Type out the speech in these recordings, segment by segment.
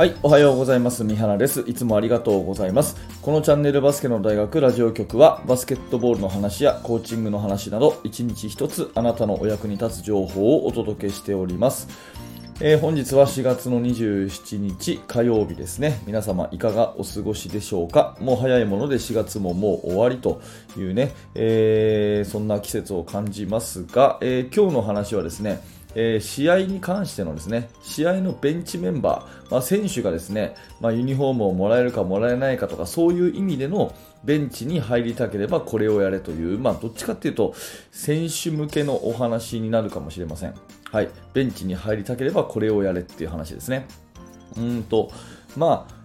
はい、おはようございます。三原です。いつもありがとうございます。このチャンネルバスケの大学ラジオ局は、バスケットボールの話やコーチングの話など、一日一つあなたのお役に立つ情報をお届けしております。えー本日は4月の27日火曜日ですね。皆様いかがお過ごしでしょうか？もう早いもので4月ももう終わりというね、えーそんな季節を感じますが、えー今日の話はですね、えー試合に関してのですね、試合のベンチメンバー、まあ、選手がですね、まあ、ユニフォームをもらえるかもらえないかとか、そういう意味でのベンチに入りたければこれをやれという、まあ、どっちかっていうと、選手向けのお話になるかもしれません。はい。ベンチに入りたければこれをやれっていう話ですね。うんと、まあ、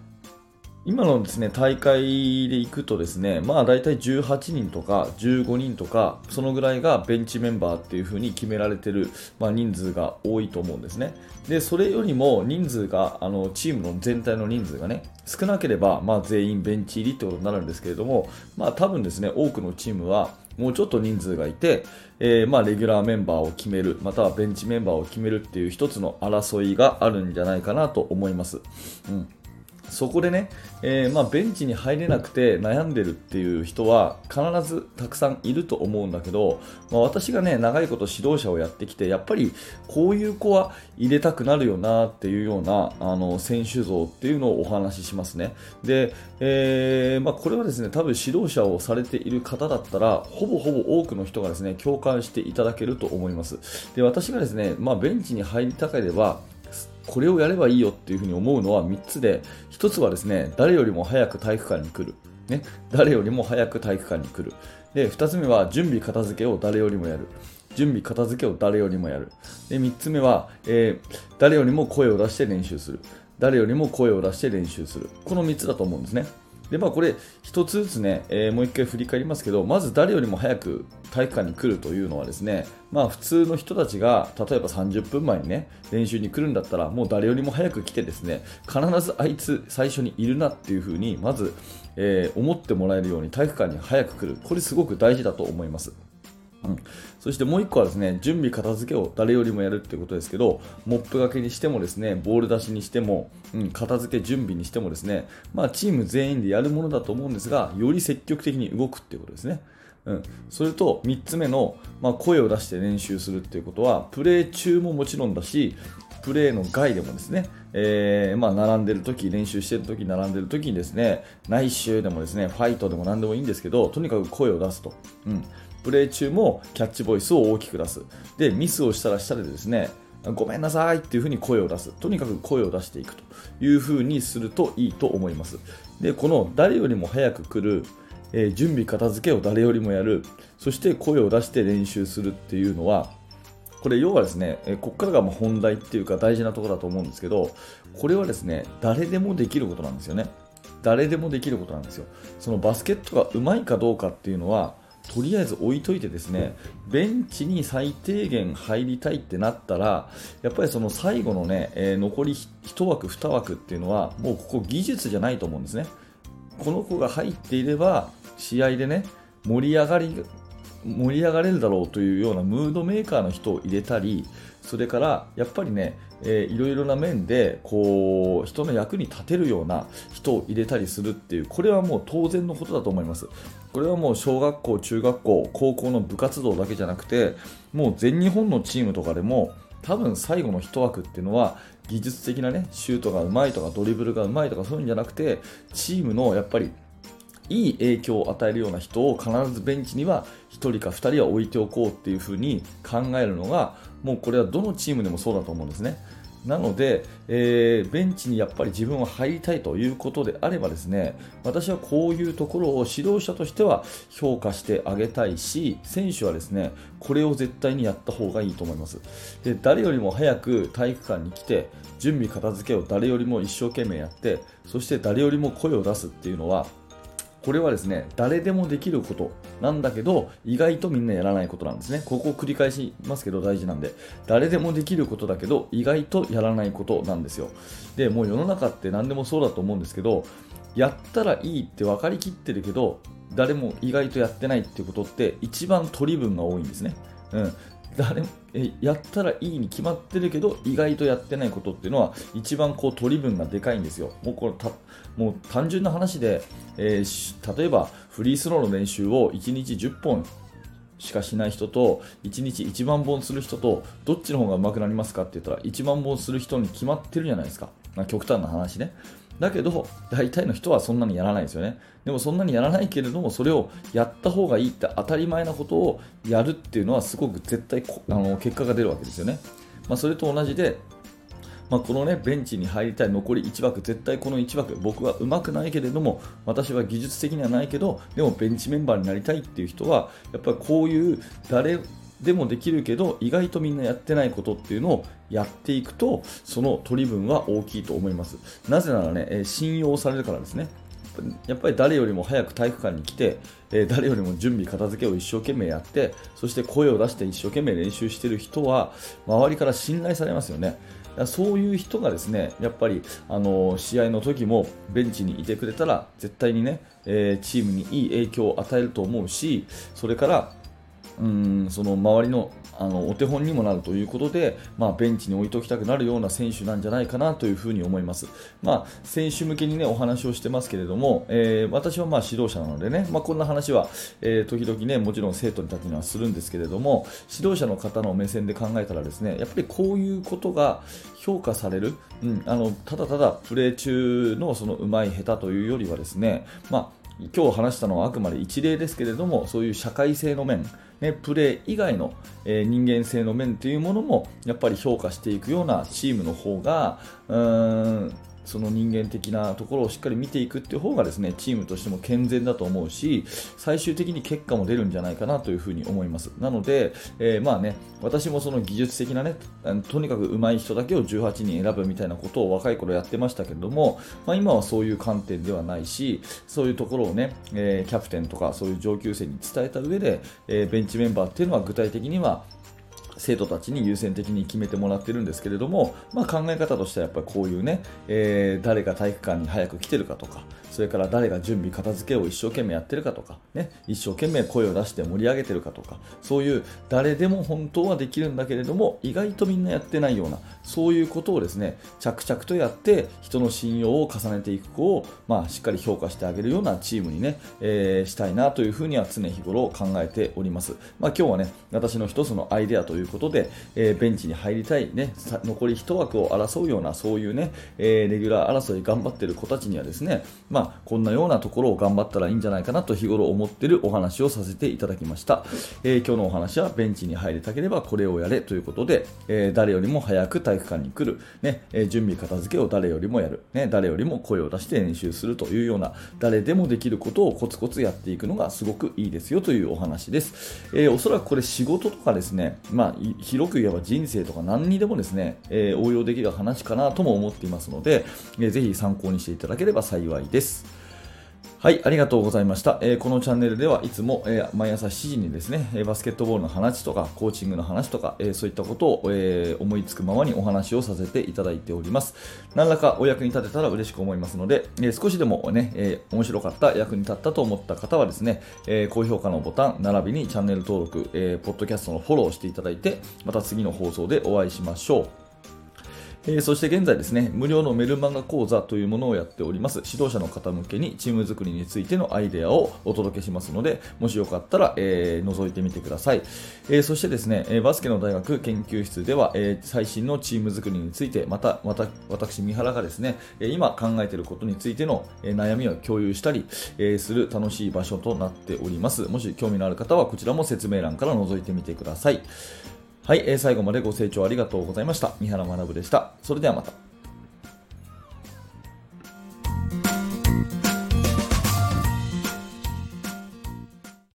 今のですね大会で行くとですね、まあ大体18人とか15人とか、そのぐらいがベンチメンバーっていう風に決められてる、まあ、人数が多いと思うんですね。で、それよりも人数が、あのチームの全体の人数がね、少なければ、まあ全員ベンチ入りってことになるんですけれども、まあ多分ですね、多くのチームは、もうちょっと人数がいて、えーまあレギュラーメンバーを決める、またはベンチメンバーを決めるっていう一つの争いがあるんじゃないかなと思います。うんそこでね、えーまあ、ベンチに入れなくて悩んでるっていう人は必ずたくさんいると思うんだけど、まあ、私がね長いこと指導者をやってきてやっぱりこういう子は入れたくなるよなっていうようなあの選手像っていうのをお話ししますね。で、えーまあ、これはですね多分指導者をされている方だったらほぼほぼ多くの人がですね共感していただけると思います。で私がですね、ま、ベンチに入りたければこれをやればいいよっていうふうに思うのは3つで、1つはですね、誰よりも早く体育館に来る。ね、誰よりも早く体育館に来る。で、2つ目は準備片付けを誰よりもやる。準備片付けを誰よりもやる。で、3つ目は、えー誰よりも声を出して練習する。誰よりも声を出して練習する。この3つだと思うんですね。で、まあこれ、一つずつね、えーもう一回振り返りますけど、まず誰よりも早く体育館に来るというのはですね、まあ普通の人たちが、例えば30分前にね、練習に来るんだったら、もう誰よりも早く来てですね、必ずあいつ最初にいるなっていうふうに、まず、えー思ってもらえるように体育館に早く来る。これすごく大事だと思います。うん、そしてもう1個はですね準備片付けを誰よりもやるってことですけどモップがけにしてもですねボール出しにしても、うん、片付け準備にしてもですね、まあ、チーム全員でやるものだと思うんですがより積極的に動くっていうことですね。うん、それと3つ目の、まあ、声を出して練習するっていうことはプレー中ももちろんだしプレーの外でもですね、えーまあ、並んでる時練習してる時並んでる時にですね内周でもですねファイトでも何でもいいんですけどとにかく声を出すと、うん、プレー中もキャッチボイスを大きく出す。でミスをしたらしたでですねごめんなさいっていう風に声を出す。とにかく声を出していくと。いう風にするといいと思います。でこの誰よりも早く来るえー準備片付けを誰よりもやる。そして声を出して練習するっていうのはこれ要はですね、えここからがもう本題っていうか大事なところだと思うんですけどこれはですね誰でもできることなんですよね。誰でもできることなんですよ。そのバスケットがうまいかどうかっていうのはとりあえず置いといてですねベンチに最低限入りたいってなったらやっぱりその最後のね、えー残り1枠2枠っていうのはもうここ技術じゃないと思うんですね。この子が入っていれば試合でね盛り上がり盛り上がれるだろうというようなムードメーカーの人を入れたりそれからやっぱりね、えーいろいろな面でこう人の役に立てるような人を入れたりするっていうこれはもう当然のことだと思います。これはもう小学校中学校高校の部活動だけじゃなくてもう全日本のチームとかでも多分最後の1枠っていうのは技術的なねシュートがうまいとかドリブルがうまいとかそういうんじゃなくてチームのやっぱりいい影響を与えるような人を必ずベンチには1人か2人は置いておこうっていう風に考えるのがもうこれはどのチームでもそうだと思うんですね。なので、えーベンチにやっぱり自分は入りたいということであればですね私はこういうところを指導者としては評価してあげたいし選手はですねこれを絶対にやった方がいいと思いますで誰よりも早く体育館に来て準備片付けを誰よりも一生懸命やってそして誰よりも声を出すっていうのはこれはですね誰でもできること。なんだけど意外とみんなやらないことなんですね。ここを繰り返しますけど大事なんで。誰でもできることだけど意外とやらないことなんですよ。でもう世の中って何でもそうだと思うんですけどやったらいいって分かりきってるけど誰も意外とやってないってことって一番取り分が多いんですね。うん。誰えやったらいいに決まってるけど意外とやってないことっていうのは一番こう取り分がでかいんですよ。もうこれたもう単純な話で、えー、例えばフリースローの練習を1日10本しかしない人と1日1万本する人とどっちの方が上手くなりますかって言ったら1万本する人に決まってるじゃないですか、ま、極端な話ねだけど大体の人はそんなにやらないですよね。でもそんなにやらないけれどもそれをやった方がいいって当たり前なことをやるっていうのはすごく絶対あの結果が出るわけですよね、まあ、それと同じでまあ、このねベンチに入りたい残り1枠絶対この1枠僕は上手くないけれども私は技術的にはないけどでもベンチメンバーになりたいっていう人はやっぱりこういう誰でもできるけど意外とみんなやってないことっていうのをやっていくとその取り分は大きいと思いますなぜならねえ信用されるからですねやっぱり誰よりも早く体育館に来て、え誰よりも準備、片付けを一生懸命やってそして声を出して一生懸命練習している人は周りから信頼されますよね。そういう人がですねやっぱりあの試合の時もベンチにいてくれたら絶対にね、え、チームにいい影響を与えると思うしそれからうんその周りのあのお手本にもなるということで、まあ、ベンチに置いておきたくなるような選手なんじゃないかなというふに思います。まあ、選手向けに、ね、お話をしてますけれども、えー、私はまあ指導者なのでね、まあ、こんな話は、えー、時々ね、もちろん生徒たちにはするんですけれども、指導者の方の目線で考えたらですね、やっぱりこういうことが評価される、うん、あのただただプレー中のその上手い下手というよりはですね、まあ今日話したのはあくまで一例ですけれどもそういう社会性の面、ね、プレー以外の、えー、人間性の面というものもやっぱり評価していくようなチームの方がうーんその人間的なところをしっかり見ていくっていう方がですねチームとしても健全だと思うし最終的に結果も出るんじゃないかなというふうに思います。なので、えー、まあね私もその技術的なねとにかく上手い人だけを18人選ぶみたいなことを若い頃やってましたけれども、まあ、今はそういう観点ではないしそういうところをね、えー、キャプテンとかそういう上級生に伝えた上で、えー、ベンチメンバーっていうのは具体的には生徒たちに優先的に決めてもらってるんですけれども、まあ、考え方としてはやっぱりこういうね、えー、誰が体育館に早く来てるかとかそれから誰が準備片付けを一生懸命やってるかとか、ね、一生懸命声を出して盛り上げてるかとかそういう誰でも本当はできるんだけれども意外とみんなやってないようなそういうことをですね着々とやって人の信用を重ねていく子を、まあ、しっかり評価してあげるようなチームにね、えー、したいなというふうには常日頃考えております、まあ、今日はね私の一つのアイデアといういうことで、えー、ベンチに入りたい、ね、残り1枠を争うようなそういうね、えー、レギュラー争い頑張ってる子たちにはですね、まあ、こんなようなところを頑張ったらいいんじゃないかなと日頃思ってるお話をさせていただきました、え今日のお話はベンチに入りたければこれをやれということで、え誰よりも早く体育館に来る、ねえ準備片付けを誰よりもやる、ね、誰よりも声を出して練習するというような誰でもできることをコツコツやっていくのがすごくいいですよというお話です、え、おそらくこれ仕事とかですね、まあ、広く言えば人生とか何にでもですね、えー、応用できる話かなとも思っていますので、えー、ぜひ参考にしていただければ幸いです。はい、ありがとうございました。えー、このチャンネルではいつも、えー、毎朝7時にですね、バスケットボールの話とか、コーチングの話とか、えー、そういったことを、え思いつくままにお話をさせていただいております。何らかお役に立てたら嬉しく思いますので、え少しでもね、え面白かった、役に立ったと思った方はですね、え高評価のボタン、並びにチャンネル登録、えポッドキャストのフォローしていただいて、また次の放送でお会いしましょう。えー、そして現在ですね、無料のメルマガ講座というものをやっております。指導者の方向けにチーム作りについてのアイデアをお届けしますので、もしよかったら、えー、覗いてみてください。えー、そしてですね、バスケの大学研究室では、え最新のチーム作りについて、また、また、私、三原がですね、今考えていることについての悩みを共有したり、えする楽しい場所となっております。もし興味のある方は、こちらも説明欄から覗いてみてください。はい、えー、最後までご清聴ありがとうございました。三原学でした。それではまた。